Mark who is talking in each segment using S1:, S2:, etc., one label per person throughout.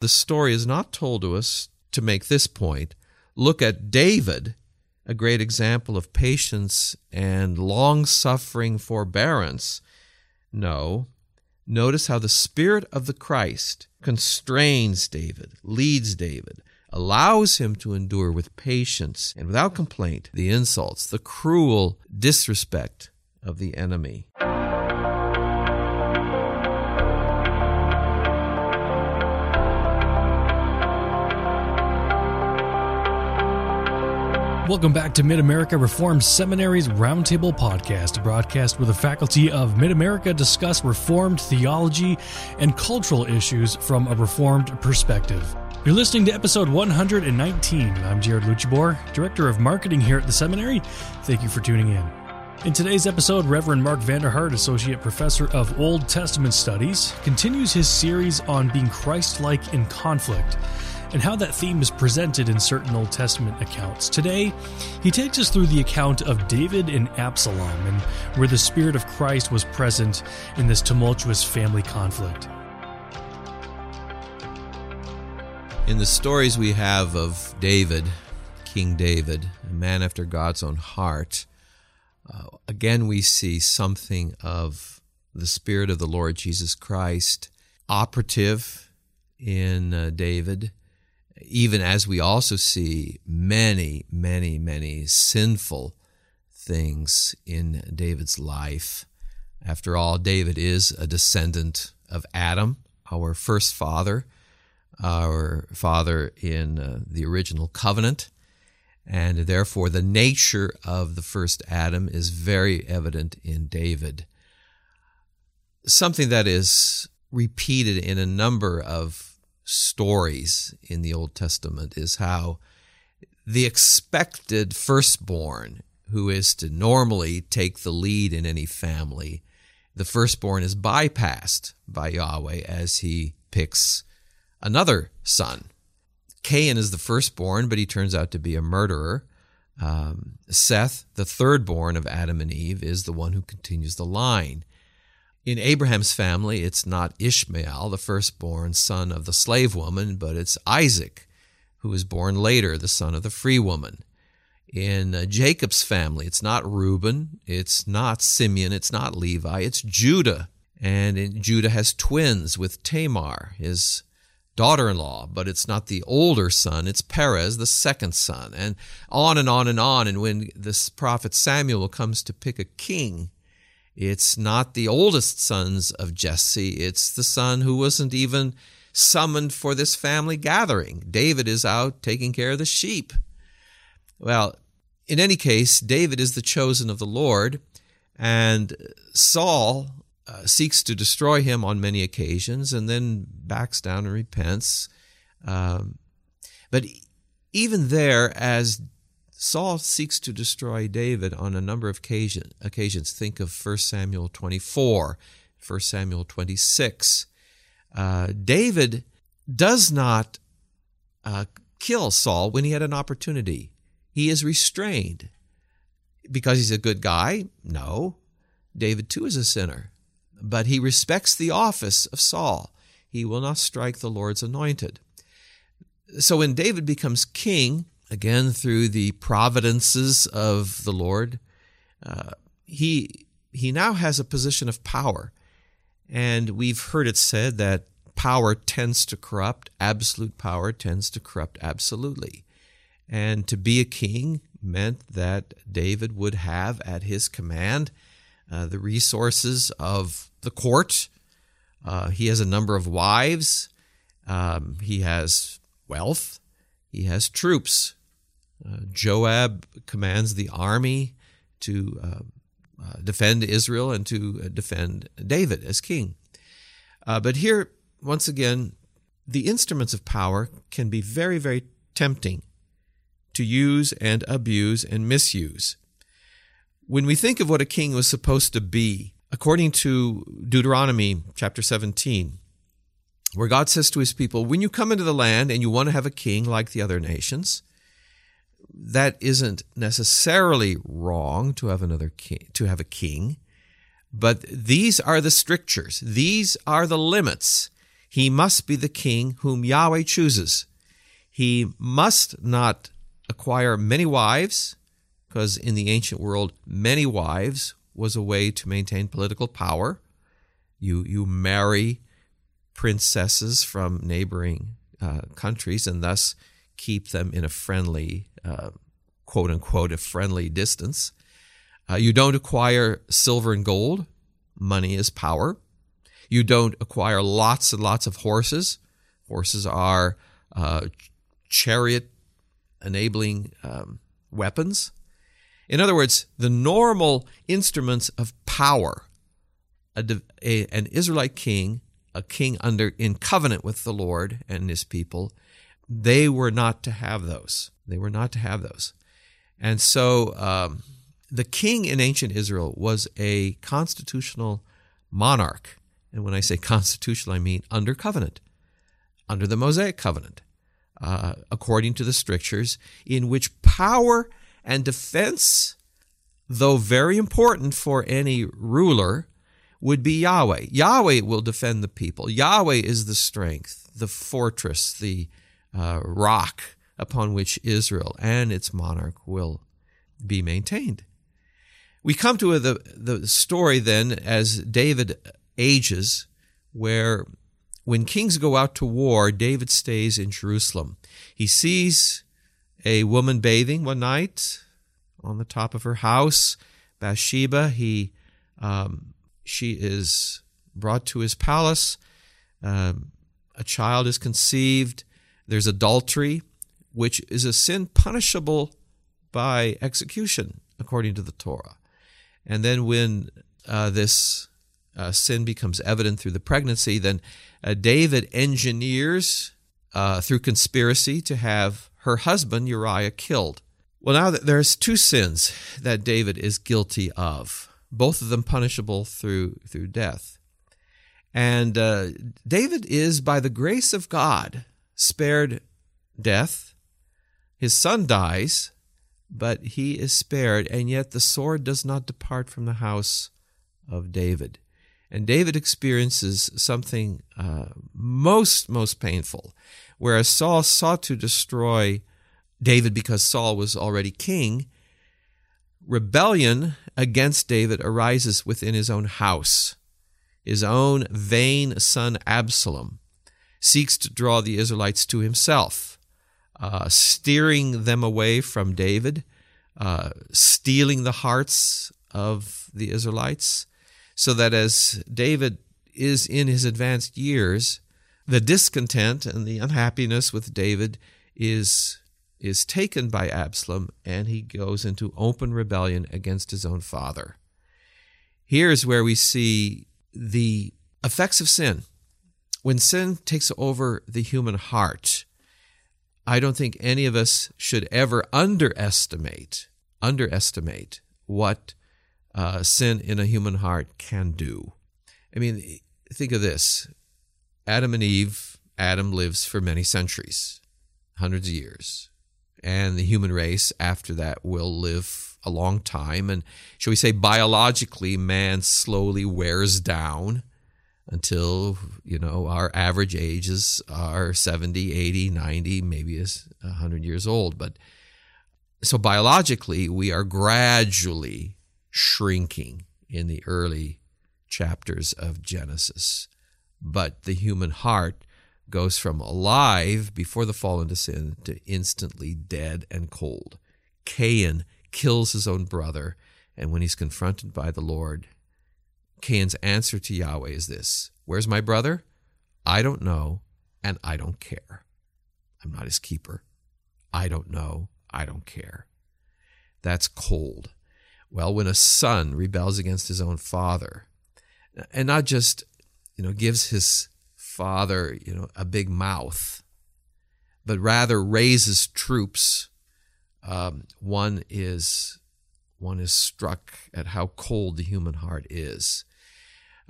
S1: The story is not told to us to make this point. Look at David, a great example of patience and long suffering forbearance. No, notice how the Spirit of the Christ constrains David, leads David, allows him to endure with patience and without complaint the insults, the cruel disrespect of the enemy.
S2: Welcome back to Mid America Reformed Seminary's Roundtable Podcast, a broadcast where the faculty of Mid America discuss Reformed theology and cultural issues from a Reformed perspective. You're listening to episode 119. I'm Jared Lucibor, Director of Marketing here at the seminary. Thank you for tuning in. In today's episode, Reverend Mark Vander Hart, Associate Professor of Old Testament Studies, continues his series on being Christ like in conflict and how that theme is presented in certain Old Testament accounts. Today, he takes us through the account of David and Absalom and where the Spirit of Christ was present in this tumultuous family conflict.
S1: In the stories we have of David, King David, a man after God's own heart, uh, again we see something of the Spirit of the Lord Jesus Christ operative in uh, David even as we also see many, many, many sinful things in David's life. After all, David is a descendant of Adam, our first father, our father in uh, the original covenant. And therefore, the nature of the first Adam is very evident in David. Something that is repeated in a number of stories in the Old Testament is how the expected firstborn, who is to normally take the lead in any family, the firstborn is bypassed by Yahweh as he picks another son. Cain is the firstborn, but he turns out to be a murderer. Um, Seth, the thirdborn of Adam and Eve, is the one who continues the line. In Abraham's family, it's not Ishmael, the firstborn son of the slave woman, but it's Isaac, who was born later, the son of the free woman. In uh, Jacob's family, it's not Reuben, it's not Simeon, it's not Levi, it's Judah. And Judah has twins with Tamar, his daughter in law, but it's not the older son, it's Perez, the second son, and on and on and on. And when this prophet Samuel comes to pick a king, it's not the oldest sons of Jesse, it's the son who wasn't even summoned for this family gathering. David is out taking care of the sheep. Well, in any case, David is the chosen of the Lord, and Saul uh, seeks to destroy him on many occasions and then backs down and repents. Um, but even there, as Saul seeks to destroy David on a number of occasion, occasions. Think of 1 Samuel 24, 1 Samuel 26. Uh, David does not uh, kill Saul when he had an opportunity. He is restrained. Because he's a good guy? No. David too is a sinner. But he respects the office of Saul. He will not strike the Lord's anointed. So when David becomes king, again through the providences of the Lord, uh, he he now has a position of power, and we've heard it said that power tends to corrupt. Absolute power tends to corrupt absolutely, and to be a king meant that David would have at his command uh, the resources of the court. Uh, he has a number of wives. Um, he has wealth. He has troops Joab commands the army to uh, uh, defend Israel and to defend David as king. but here, once again, the instruments of power can be very, very tempting to use and abuse and misuse. When we think of what a king was supposed to be, according to Deuteronomy chapter 17, where God says to his people, When you come into the land and you want to have a king like the other nations, that isn't necessarily wrong to have another king, to have a king, but these are the strictures. These are the limits. He must be the king whom Yahweh chooses. He must not acquire many wives, because in the ancient world, many wives was a way to maintain political power. You, you marry princesses from neighboring uh, countries and thus keep them in a friendly, uh, quote unquote, a friendly distance. Uh, you don't acquire silver and gold. Money is power. You don't acquire lots and lots of horses. Horses are uh, chariot enabling um, weapons. In other words, the normal instruments of power, a, a, an Israelite king, a king under in covenant with the Lord and his people, they were not to have those. They were not to have those. And so um, the king in ancient Israel was a constitutional monarch. And when I say constitutional, I mean under covenant, under the Mosaic covenant, uh, according to the strictures, in which power and defense, though very important for any ruler, would be Yahweh. Yahweh will defend the people. Yahweh is the strength, the fortress, the uh, rock upon which Israel and its monarch will be maintained. We come to the, the story then as David ages, where when kings go out to war, David stays in Jerusalem. He sees a woman bathing one night on the top of her house, Bathsheba. He, um, she is brought to his palace. Um, a child is conceived. There's adultery, which is a sin punishable by execution, according to the Torah. And then when uh, this uh, sin becomes evident through the pregnancy, then uh, David engineers uh, through conspiracy to have her husband Uriah killed. Well, now there's two sins that David is guilty of, both of them punishable through through death. And uh, David is, by the grace of God, spared death. His son dies, but he is spared, and yet the sword does not depart from the house of David. And David experiences something uh, most, most painful, whereas Saul sought to destroy David because Saul was already king. Rebellion against David arises within his own house. His own vain son Absalom seeks to draw the Israelites to himself uh, steering them away from David, uh, stealing the hearts of the Israelites, so that as David is in his advanced years, the discontent and the unhappiness with David is is taken by Absalom and he goes into open rebellion against his own father. Here's where we see the effects of sin. When sin takes over the human heart, I don't think any of us should ever underestimate underestimate what uh, sin in a human heart can do. I mean, think of this: Adam and Eve. Adam lives for many centuries, hundreds of years, and the human race after that will live a long time. And shall we say, biologically, man slowly wears down until you know our average ages are 70 80 90 maybe is 100 years old. But so biologically we are gradually shrinking in the early chapters of genesis. But the human heart goes from alive before the fall into sin to instantly dead and cold. Cain kills his own brother and when he's confronted by the lord Cain's answer to Yahweh is this Where's my brother? I don't know, and I don't care. I'm not his keeper. I don't know. I don't care. That's cold. Well, when a son rebels against his own father, and not just, you know, gives his father, you know, a big mouth, but rather raises troops, um, one is one is struck at how cold the human heart is.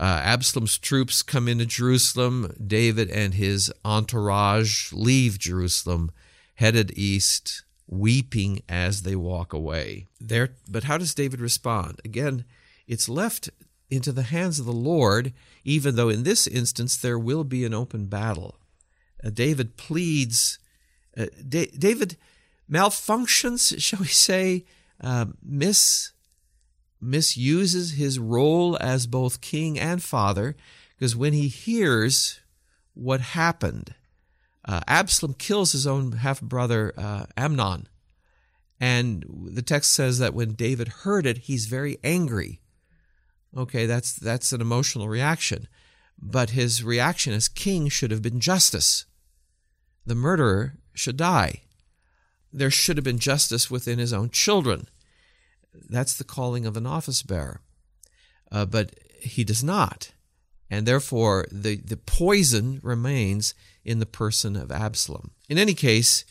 S1: Uh, Absalom's troops come into Jerusalem. David and his entourage leave Jerusalem, headed east, weeping as they walk away. There, but how does David respond? Again, it's left into the hands of the Lord, even though in this instance there will be an open battle. Uh, David pleads, uh, da- David malfunctions, shall we say, uh, mis, misuses his role as both king and father, because when he hears what happened, uh, Absalom kills his own half brother uh, Amnon. And the text says that when David heard it, he's very angry. Okay, that's that's an emotional reaction. But his reaction as king should have been justice. The murderer should die. There should have been justice within his own children. That's the calling of an office bearer. Uh, but he does not. And therefore, the, the poison remains in the person of Absalom. In any case,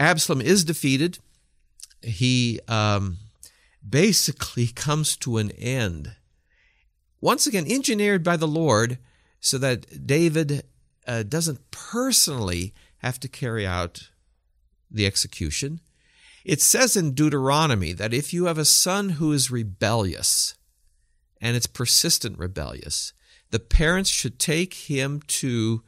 S1: Absalom is defeated. He um, basically comes to an end. Once again, engineered by the Lord so that David uh, doesn't personally have to carry out the execution. It says in Deuteronomy that if you have a son who is rebellious, and it's persistent rebellious, the parents should take him to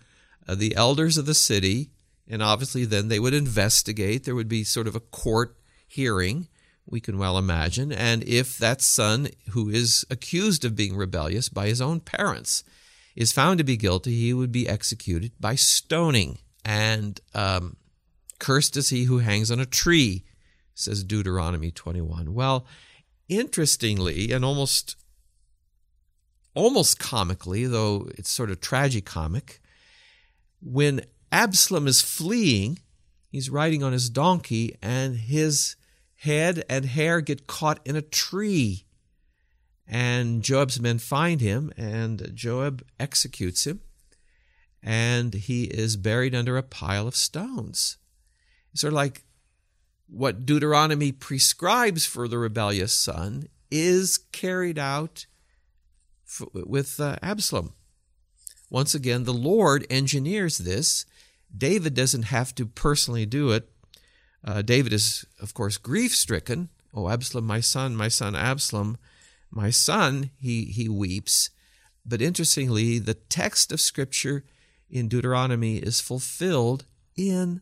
S1: uh, the elders of the city, and obviously then they would investigate. There would be sort of a court hearing, we can well imagine. And if that son, who is accused of being rebellious by his own parents, is found to be guilty, he would be executed by stoning. And um, cursed is he who hangs on a tree, says Deuteronomy 21. Well, interestingly, and almost almost comically, though it's sort of tragicomic, when Absalom is fleeing, he's riding on his donkey, and his head and hair get caught in a tree. And Joab's men find him, and Joab executes him, and he is buried under a pile of stones. Sort of like what Deuteronomy prescribes for the rebellious son is carried out with uh, Absalom. Once again, the Lord engineers this. David doesn't have to personally do it. Uh, David is, of course, grief stricken. Oh, Absalom, my son, my son Absalom, my son, he, he weeps. But interestingly, the text of Scripture in Deuteronomy is fulfilled in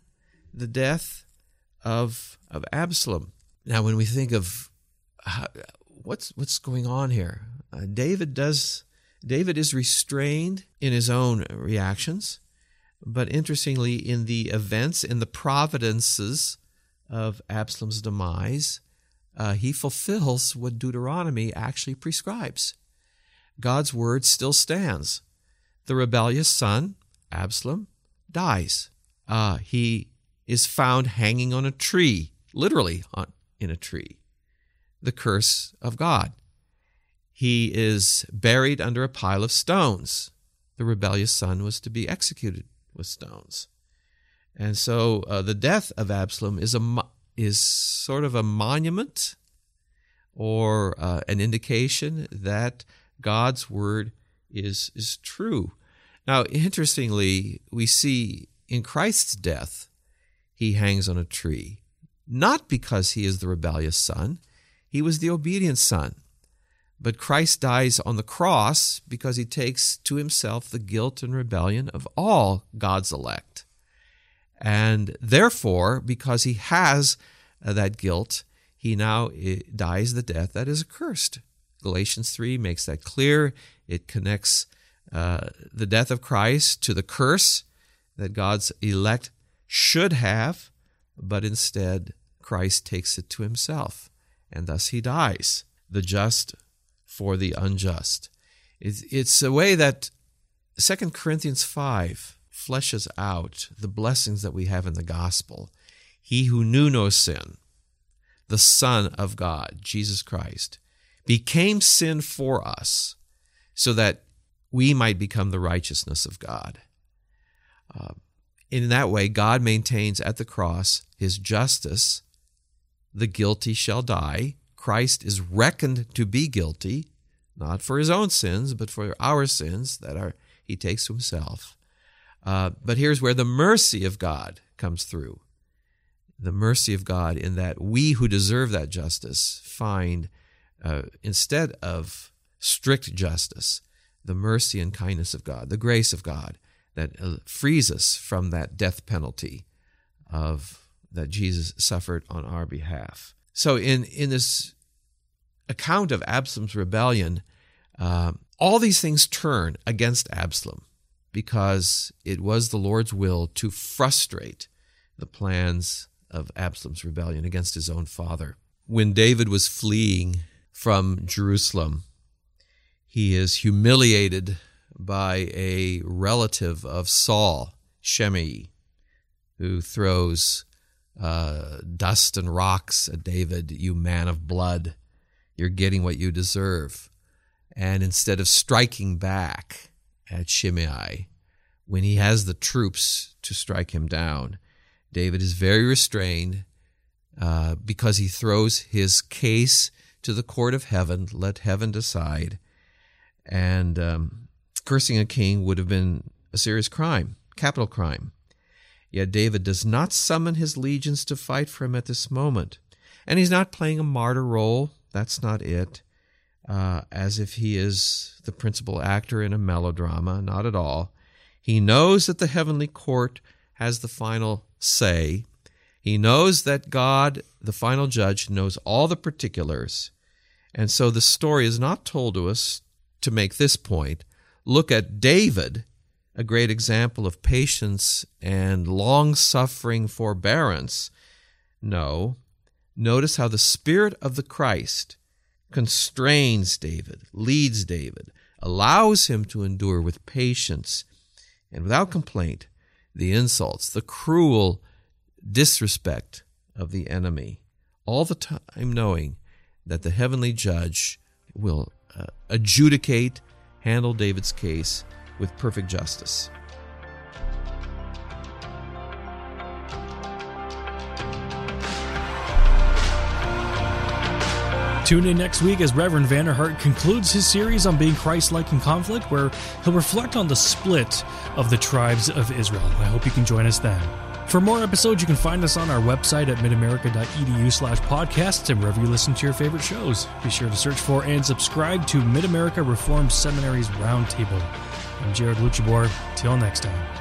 S1: the death of, of Absalom. Now, when we think of how, what's, what's going on here, uh, David does David is restrained in his own reactions, but interestingly, in the events, in the providences of Absalom's demise, uh, he fulfills what Deuteronomy actually prescribes. God's word still stands. The rebellious son, Absalom, dies. Uh, he is found hanging on a tree, literally on, in a tree. The curse of God he is buried under a pile of stones. The rebellious son was to be executed with stones. And so uh, the death of Absalom is, a, is sort of a monument or uh, an indication that God's word is, is true. Now, interestingly, we see in Christ's death, he hangs on a tree, not because he is the rebellious son, he was the obedient son. But Christ dies on the cross because he takes to himself the guilt and rebellion of all God's elect. And therefore, because he has uh, that guilt, he now eh, dies the death that is accursed. Galatians 3 makes that clear. It connects uh, the death of Christ to the curse that God's elect should have, but instead Christ takes it to himself, and thus he dies. The just for the unjust. It's a way that 2 Corinthians 5 fleshes out the blessings that we have in the gospel. He who knew no sin, the Son of God, Jesus Christ, became sin for us so that we might become the righteousness of God. Uh, in that way, God maintains at the cross his justice. The guilty shall die, Christ is reckoned to be guilty, not for his own sins, but for our sins that are he takes to himself. Uh, but here's where the mercy of God comes through. The mercy of God, in that we who deserve that justice find, uh, instead of strict justice, the mercy and kindness of God, the grace of God that uh, frees us from that death penalty of that Jesus suffered on our behalf. So in in this account of Absalom's rebellion, uh, all these things turn against Absalom because it was the Lord's will to frustrate the plans of Absalom's rebellion against his own father. When David was fleeing from Jerusalem, he is humiliated by a relative of Saul, Shimei, who throws uh, dust and rocks at David, you man of blood. You're getting what you deserve. And instead of striking back at Shimei, when he has the troops to strike him down, David is very restrained uh, because he throws his case to the court of heaven. Let heaven decide. And um, cursing a king would have been a serious crime, capital crime. Yet David does not summon his legions to fight for him at this moment. And he's not playing a martyr role. That's not it. Uh, as if he is the principal actor in a melodrama. Not at all. He knows that the heavenly court has the final say. He knows that God, the final judge, knows all the particulars. And so the story is not told to us to make this point. Look at David, a great example of patience and long suffering forbearance. No, notice how the Spirit of the Christ constrains David, leads David, allows him to endure with patience and without complaint the insults, the cruel disrespect of the enemy, all the time knowing that the heavenly judge will uh, adjudicate, handle David's case with perfect justice.
S2: Tune in next week as Reverend Vander Hart concludes his series on being Christ like in conflict, where he'll reflect on the split of the tribes of Israel. I hope you can join us then. For more episodes, you can find us on our website at midamerica.edu slash podcasts and wherever you listen to your favorite shows. Be sure to search for and subscribe to Mid America Reformed Seminary's Roundtable. I'm Jared Luchabor. Till next time.